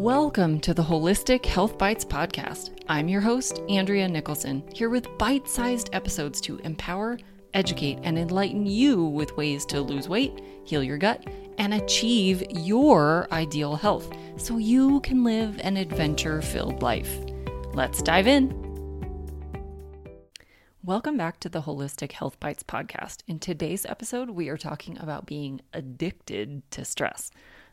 Welcome to the Holistic Health Bites podcast. I'm your host, Andrea Nicholson, here with bite sized episodes to empower, educate, and enlighten you with ways to lose weight, heal your gut, and achieve your ideal health so you can live an adventure filled life. Let's dive in. Welcome back to the Holistic Health Bites podcast. In today's episode, we are talking about being addicted to stress.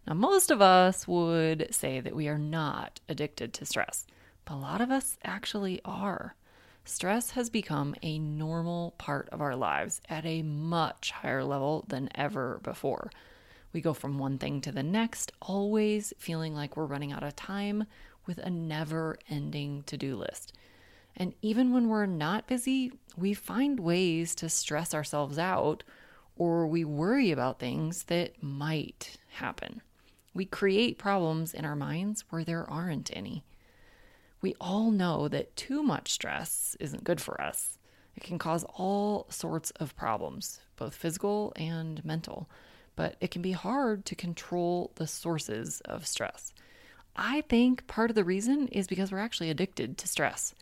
Now, most of us would say that we are not addicted to stress, but a lot of us actually are. Stress has become a normal part of our lives at a much higher level than ever before. We go from one thing to the next, always feeling like we're running out of time with a never ending to do list. And even when we're not busy, we find ways to stress ourselves out or we worry about things that might happen. We create problems in our minds where there aren't any. We all know that too much stress isn't good for us. It can cause all sorts of problems, both physical and mental, but it can be hard to control the sources of stress. I think part of the reason is because we're actually addicted to stress.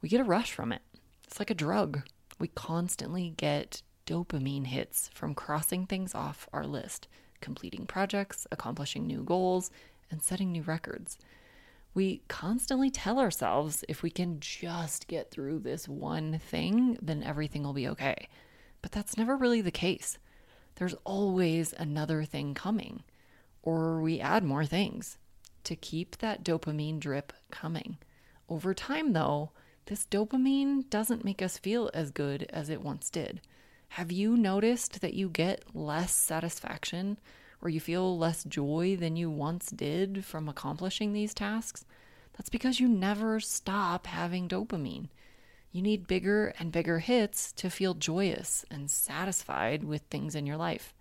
We get a rush from it. It's like a drug. We constantly get dopamine hits from crossing things off our list completing projects, accomplishing new goals, and setting new records. We constantly tell ourselves if we can just get through this one thing, then everything will be okay. But that's never really the case. There's always another thing coming, or we add more things to keep that dopamine drip coming. Over time, though, this dopamine doesn't make us feel as good as it once did. Have you noticed that you get less satisfaction or you feel less joy than you once did from accomplishing these tasks? That's because you never stop having dopamine. You need bigger and bigger hits to feel joyous and satisfied with things in your life.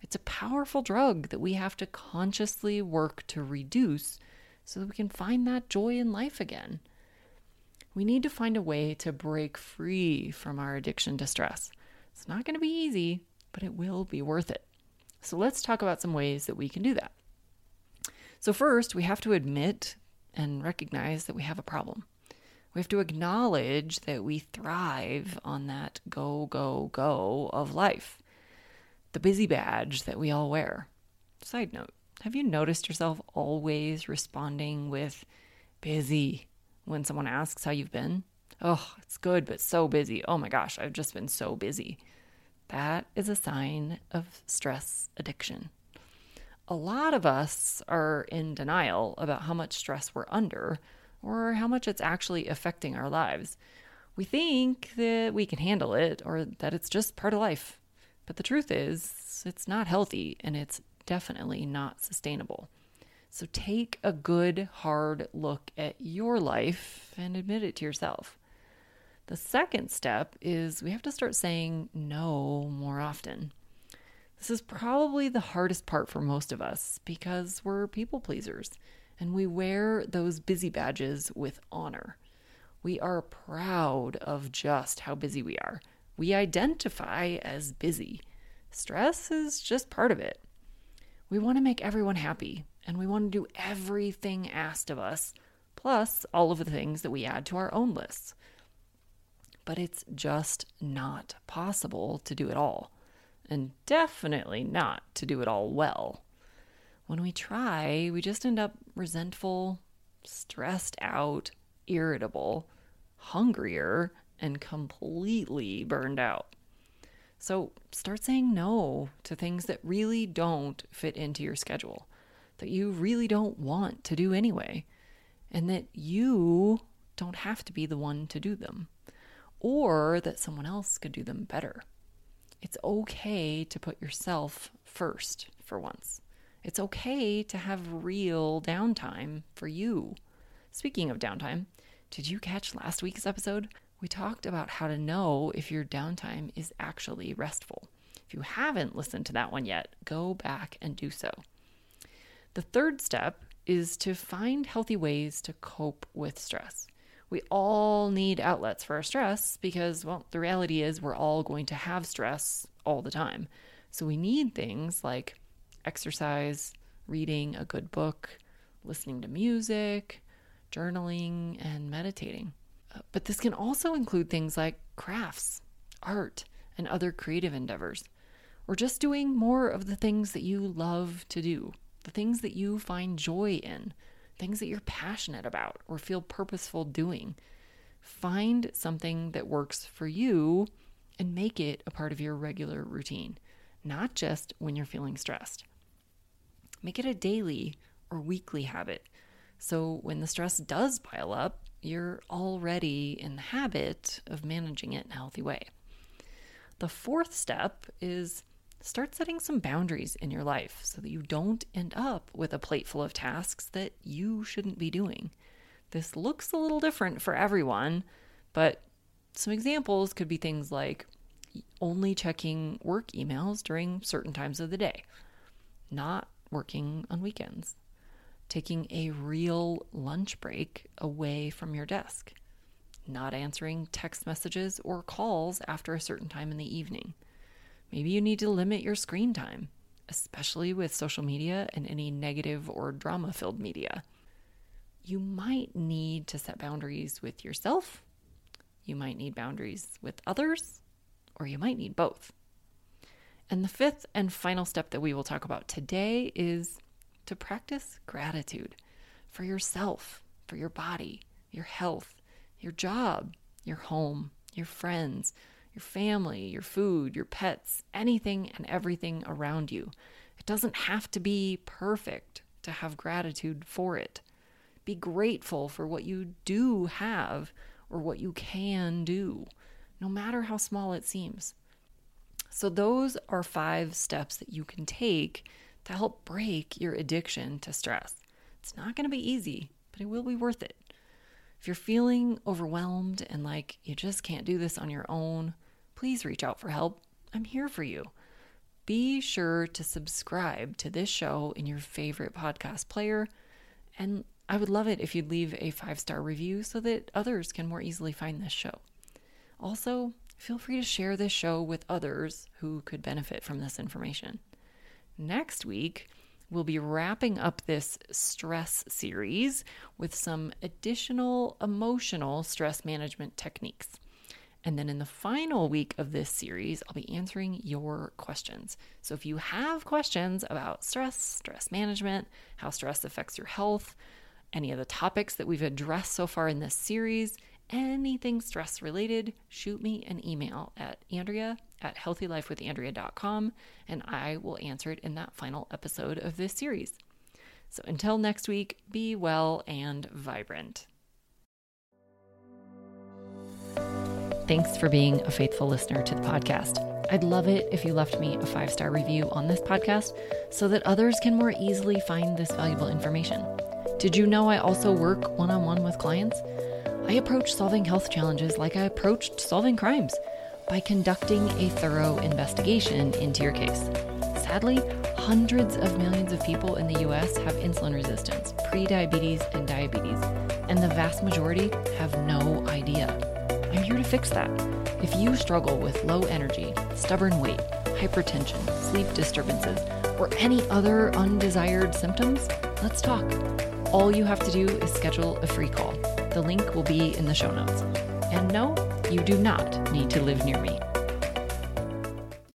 It's a powerful drug that we have to consciously work to reduce so that we can find that joy in life again. We need to find a way to break free from our addiction to stress. It's not going to be easy, but it will be worth it. So let's talk about some ways that we can do that. So, first, we have to admit and recognize that we have a problem. We have to acknowledge that we thrive on that go, go, go of life, the busy badge that we all wear. Side note Have you noticed yourself always responding with busy when someone asks how you've been? Oh, it's good, but so busy. Oh my gosh, I've just been so busy. That is a sign of stress addiction. A lot of us are in denial about how much stress we're under or how much it's actually affecting our lives. We think that we can handle it or that it's just part of life. But the truth is, it's not healthy and it's definitely not sustainable. So take a good, hard look at your life and admit it to yourself. The second step is we have to start saying no more often. This is probably the hardest part for most of us because we're people pleasers and we wear those busy badges with honor. We are proud of just how busy we are. We identify as busy. Stress is just part of it. We want to make everyone happy and we want to do everything asked of us, plus all of the things that we add to our own lists but it's just not possible to do it all, and definitely not to do it all well. When we try, we just end up resentful, stressed out, irritable, hungrier, and completely burned out. So start saying no to things that really don't fit into your schedule, that you really don't want to do anyway, and that you don't have to be the one to do them or that someone else could do them better. It's okay to put yourself first for once. It's okay to have real downtime for you. Speaking of downtime, did you catch last week's episode? We talked about how to know if your downtime is actually restful. If you haven't listened to that one yet, go back and do so. The third step is to find healthy ways to cope with stress we all need outlets for our stress because, well, the reality is we're all going to have stress all the time. So we need things like exercise, reading a good book, listening to music, journaling, and meditating. Uh, but this can also include things like crafts, art, and other creative endeavors, or just doing more of the things that you love to do, the things that you find joy in, things that you're passionate about or feel purposeful doing. Find something that works for you and make it a part of your regular routine, not just when you're feeling stressed. Make it a daily or weekly habit. So when the stress does pile up, you're already in the habit of managing it in a healthy way. The fourth step is start setting some boundaries in your life so that you don't end up with a plate full of tasks that you shouldn't be doing. This looks a little different for everyone, but some examples could be things like only checking work emails during certain times of the day, not working on weekends, taking a real lunch break away from your desk, not answering text messages or calls after a certain time in the evening. Maybe you need to limit your screen time, especially with social media and any negative or drama filled media. You might need to set boundaries with yourself, you might need boundaries with others, or you might need both. And the fifth and final step that we will talk about today is to practice gratitude for yourself, for your body, your health, your job, your home, your friends, your family, your food, your pets, anything and everything around you. It doesn't have to be perfect to have gratitude for it. Be grateful for what you do have or what you can do, no matter how small it seems. So, those are five steps that you can take to help break your addiction to stress. It's not going to be easy, but it will be worth it. If you're feeling overwhelmed and like you just can't do this on your own, please reach out for help. I'm here for you. Be sure to subscribe to this show in your favorite podcast player. And I would love it if you'd leave a five star review so that others can more easily find this show. Also, feel free to share this show with others who could benefit from this information. Next week, we'll be wrapping up this stress series with some additional emotional stress management techniques. And then in the final week of this series, I'll be answering your questions. So if you have questions about stress, stress management, how stress affects your health, any of the topics that we've addressed so far in this series, anything stress related, shoot me an email at Andrea at healthylifewithandrea.com and I will answer it in that final episode of this series. So until next week, be well and vibrant. Thanks for being a faithful listener to the podcast. I'd love it if you left me a five star review on this podcast so that others can more easily find this valuable information. Did you know I also work one on one with clients? I approach solving health challenges like I approached solving crimes by conducting a thorough investigation into your case. Sadly, hundreds of millions of people in the US have insulin resistance, prediabetes, and diabetes, and the vast majority have no idea. I'm here to fix that. If you struggle with low energy, stubborn weight, hypertension, sleep disturbances, or any other undesired symptoms, let's talk. All you have to do is schedule a free call. The link will be in the show notes. And no, you do not need to live near me.